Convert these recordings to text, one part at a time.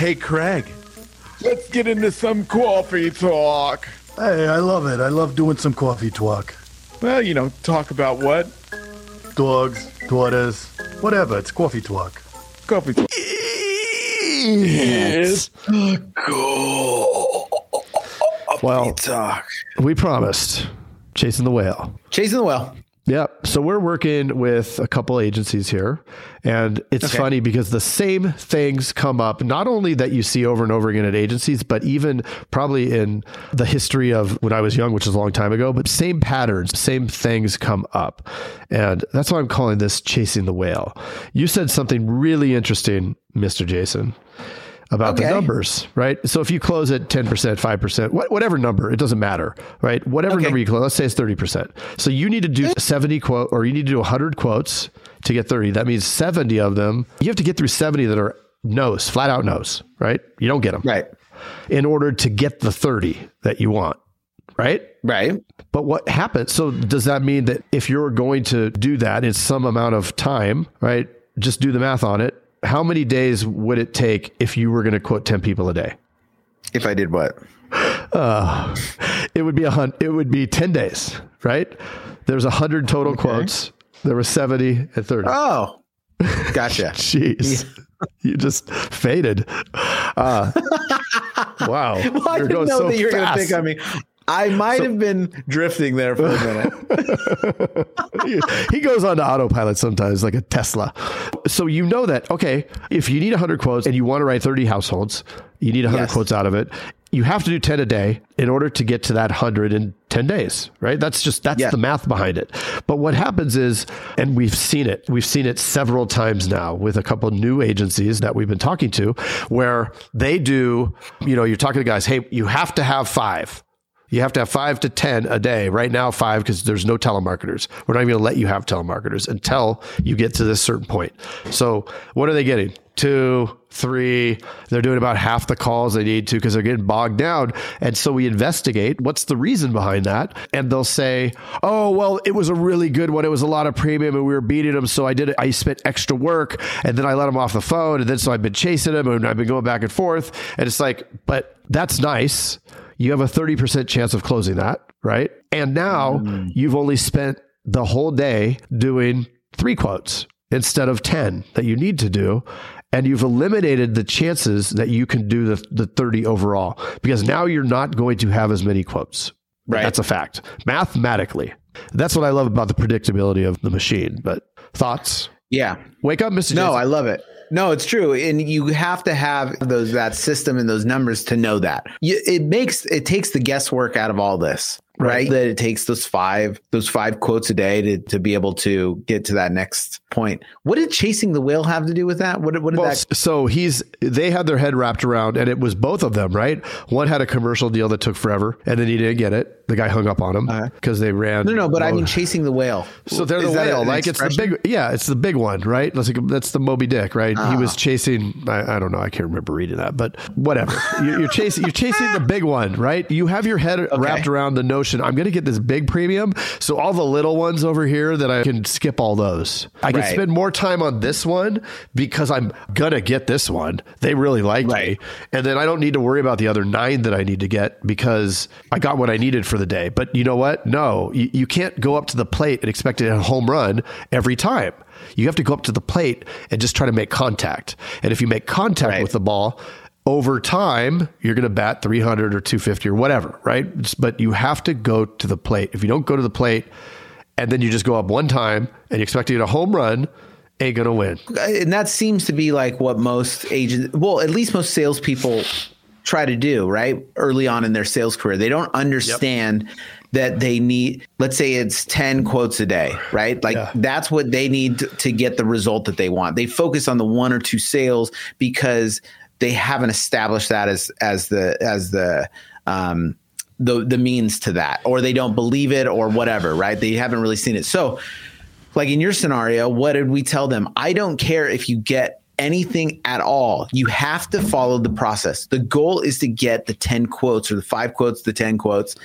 Hey, Craig, let's get into some coffee talk. Hey, I love it. I love doing some coffee talk. Well, you know, talk about what? Dogs, daughters, whatever. It's coffee talk. Coffee talk. Yes. Well, Talk. we promised chasing the whale. Chasing the whale. Yep. So we're working with a couple agencies here. And it's Okay. funny because the same things come up, not only that you see over and over again at agencies, but even probably in the history of when I was young, which is a long time ago, but same patterns, same things come up. And that's why I'm calling this chasing the whale. You said something really interesting, Mr. Jason. About the numbers, right? So if you close at 10%, 5%, what, whatever number, it doesn't matter, right? Whatever Okay. number you close, let's say it's 30%. So you need to do mm. 70 quote, or you need to do 100 quotes to get 30. That means 70 of them, you have to get through 70 that are no's, flat out no's, right? You don't get them Right. in order to get the 30 that you want, right? Right. But what happens? So does that mean that if you're going to do that in some amount of time, right? Just do the math on it. How many days would it take if you were going to quote 10 people a day? If I did what? It would be a hun- it would be 10 days, right? There's 100 total quotes. There were 70 and 30. Oh, gotcha. Jeez. You just faded. Uh, wow. Well, I You're didn't going know so that you were going to fast. pick on me. I might have been drifting there for a minute. he, he goes on to autopilot sometimes, like a Tesla. So you know that, okay, if you need 100 quotes and you want to write 30 households, you need 100 Yes. quotes out of it. You have to do 10 a day in order to get to that 100 in 10 days, right? That's just, that's Yeah. the math behind it. But what happens is, and we've seen it, we've seen it several times now with a couple new agencies that we've been talking to where they do, you know, you're talking to guys, hey, you have to have five. You have to have five to 10 a day. Right now, five, because there's no telemarketers. We're not even going to let you have telemarketers until you get to this certain point. So, what are they getting? Two, three. They're doing about half the calls they need to because they're getting bogged down. And so we investigate what's the reason behind that. And they'll say, oh, well, it was a really good one. It was a lot of premium and we were beating them. So I did it. I spent extra work and then I let them off the phone. And then so I've been chasing them and I've been going back and forth. And it's like, but that's nice you have a 30% chance of closing that, right? And now mm. you've only spent the whole day doing three quotes instead of 10 that you need to do. And you've eliminated the chances that you can do the, the 30 overall because now you're not going to have as many quotes. Right. That's a fact. Mathematically. That's what I love about the predictability of the machine. But thoughts? Yeah. Wake up, Mr. No, Jason. I love it. No, it's true, and you have to have those that system and those numbers to know that. You, it makes it takes the guesswork out of all this, right? Right. That it takes those five those five quotes a day to to be able to get to that next point. What did chasing the whale have to do with that? What, what did Well, that? so he's they had their head wrapped around, and it was both of them, right? One had a commercial deal that took forever, and then he didn't get it. The guy hung up on him because they ran. No, no, but I mean chasing the whale. So they're the Is that whale, like it's the big, yeah, it's the big one, right? That's, like, that's the Moby Dick, right? He Ah. was chasing. I, I don't know, I can't remember reading that, but whatever. you're, you're chasing, you're chasing the big one, right? You have your head wrapped around the notion. I'm going to get this big premium, so all the little ones over here that I can skip all those. I Right. spend more time on this one because I'm gonna get this one. They really like me, and then I don't need to worry about the other nine that I need to get because I got what I needed for the day. But you know what? No, you, you can't go up to the plate and expect to a home run every time. You have to go up to the plate and just try to make contact. And if you make contact Right. with the ball, over time, you're going to bat 300 or 250 or whatever, right? But you have to go to the plate. If you don't go to the plate and then you just go up one time and you expect to get a home run, ain't going to win. and that seems to be like what most agents, well, at least most salespeople try to do, right? Early on in their sales career, they don't understand that they need, let's say it's 10 quotes a day, right? Like Yeah. that's what they need to, to get the result that they want. They focus on the one or two sales because they haven't established that as, as the, as the, um, the, the means to that, or they don't believe it or whatever, right? They haven't really seen it. So, like in your scenario, what did we tell them? I don't care if you get anything at all. You have to follow the process. The goal is to get the 10 quotes or the five quotes, the 10 quotes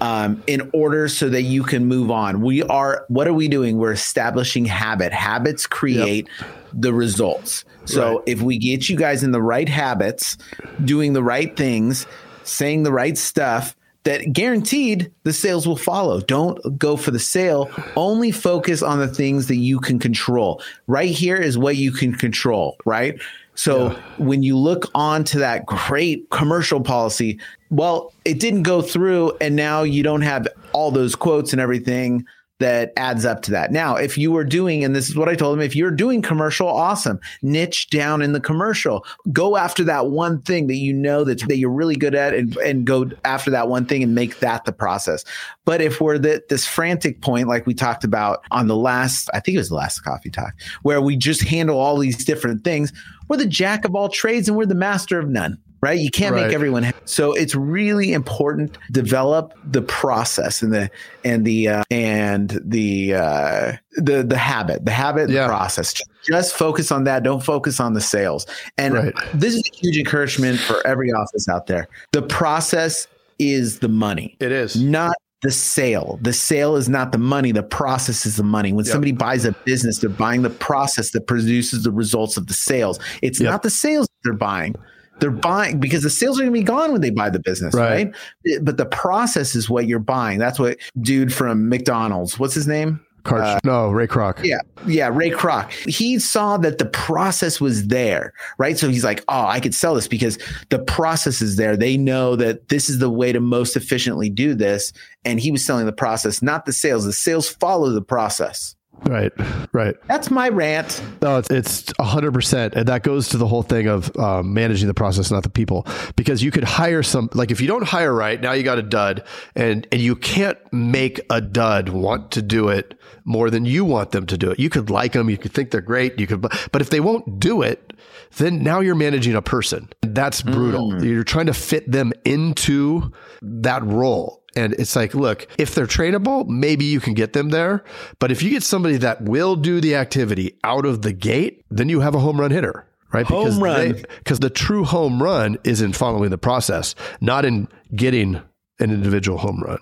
um, in order so that you can move on. We are, what are we doing? We're establishing habit. Habits create the results. So Right. if we get you guys in the right habits, doing the right things, saying the right stuff, that guaranteed the sales will follow. Don't go for the sale. Only focus on the things that you can control. Right here is what you can control, right? So when you look onto that great commercial policy, well, it didn't go through and now you don't have all those quotes and everything that adds up to that. Now, if you were doing, and this is what I told him, if you're doing commercial, awesome. Niche down in the commercial. Go after that one thing that you know that, that you're really good at and, and go after that one thing and make that the process. But if we're at this frantic point, like we talked about on the last, I think it was the last coffee talk, where we just handle all these different things, we're the jack of all trades and we're the master of none. Right. You can't Right. make everyone. ha- So it's really important develop the process and the and the uh, and the uh, the the habit, the habit, Yeah. the process. Just focus on that. Don't focus on the sales. And Right. this is a huge encouragement for every office out there. The process is the money It is. not the sale. The sale is not the money. The process is the money. When Yep. somebody buys a business, they're buying the process that produces the results of the sales. It's Yep. not the sales that they're buying. They're buying because the sales are going to be gone when they buy the business, Right. right? But the process is what you're buying. That's what dude from McDonald's, what's his name? Karch, uh, no, Ray Kroc. Yeah, yeah, Ray Kroc. He saw that the process was there, right? So he's like, "Oh, I could sell this because the process is there. They know that this is the way to most efficiently do this." And he was selling the process, not the sales. The sales follow the process. Right, right. That's my rant. No, it's it's a hundred percent, and that goes to the whole thing of um, managing the process, not the people. Because you could hire some, like if you don't hire right, now you got a dud, and and you can't make a dud want to do it more than you want them to do it. You could like them, you could think they're great, you could, but if they won't do it, then now you're managing a person. That's brutal. You're trying to fit them into that role. And it's like, look, if they're trainable, maybe you can get them there. But if you get somebody that will do the activity out of the gate, then you have a home run hitter, right? Home run. Because the true home run is in following the process, not in getting an individual home run.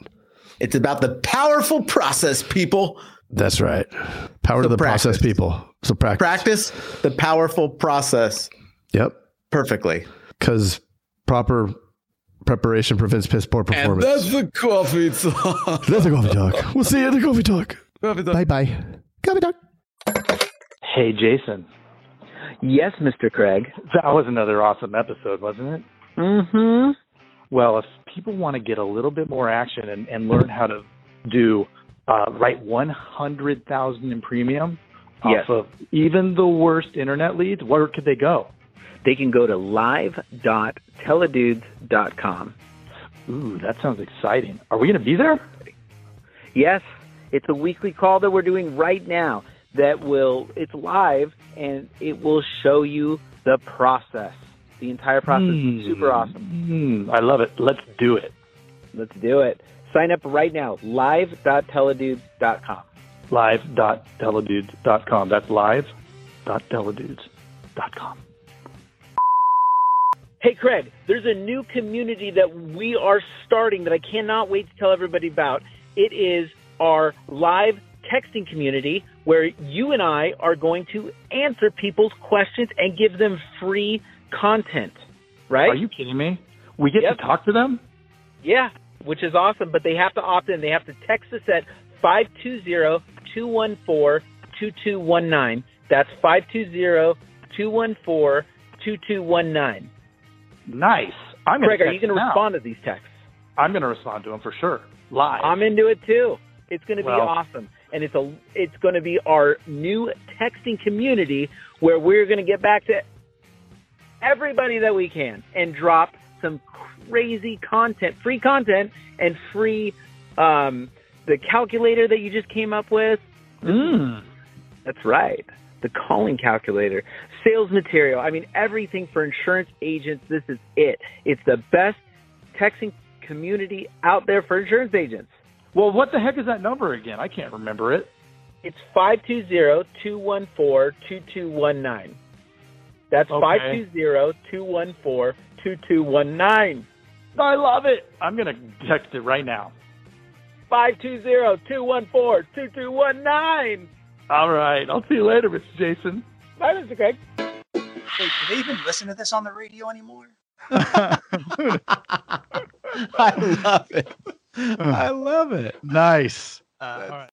It's about the powerful process, people. That's right. Power to the process, people. So practice. Practice the powerful process Yep. perfectly. Because proper preparation prevents piss poor performance. And performance. that's the coffee talk. That's the coffee talk. We'll see you at the coffee talk. Coffee talk. Bye bye. Coffee talk. Hey, Jason. Yes, Mr. Craig. That was another awesome episode, wasn't it? Mm-hmm. Well, if people want to get a little bit more action and, and learn how to do uh, write 100,000 in premium Yes. off of even the worst internet leads, where could they go? They can go to live.teledudes.com. Ooh, that sounds exciting. Are we going to be there? Yes, it's a weekly call that we're doing right now that will, it's live and it will show you the process. The entire process is super awesome. Hmm, I love it. Let's do it. Let's do it. Sign up right now, live.teledudes.com. Live.teledudes.com. That's live.teledudes.com. Hey, Craig, there's a new community that we are starting that I cannot wait to tell everybody about. It is our live texting community where you and I are going to answer people's questions and give them free content, right? Are you kidding me? We get Yep. to talk to them? Yeah, which is awesome, but they have to opt in. They have to text us at 520-214-2219. That's 520-214-2219. Nice. I'm are you going to respond to these texts? I'm going to respond to them for sure. Live. I'm into it too. It's going to be Well- awesome, and it's a it's going to be our new texting community where we're going to get back to everybody that we can and drop some crazy content, free content, and free um, the calculator that you just came up with. Mm. That's right. The calling calculator, sales material. I mean, everything for insurance agents. This is it. It's the best texting community out there for insurance agents. Well, what the heck is that number again? I can't remember it. It's 520-214-2219. That's Okay. 520-214-2219. I love it. I'm going to text it right now. 520-214-2219. All right. I'll see you later, Mr. Jason. Bye, Mr. Craig. Wait, do they even listen to this on the radio anymore? I love it. I love it. Nice. Uh, all right.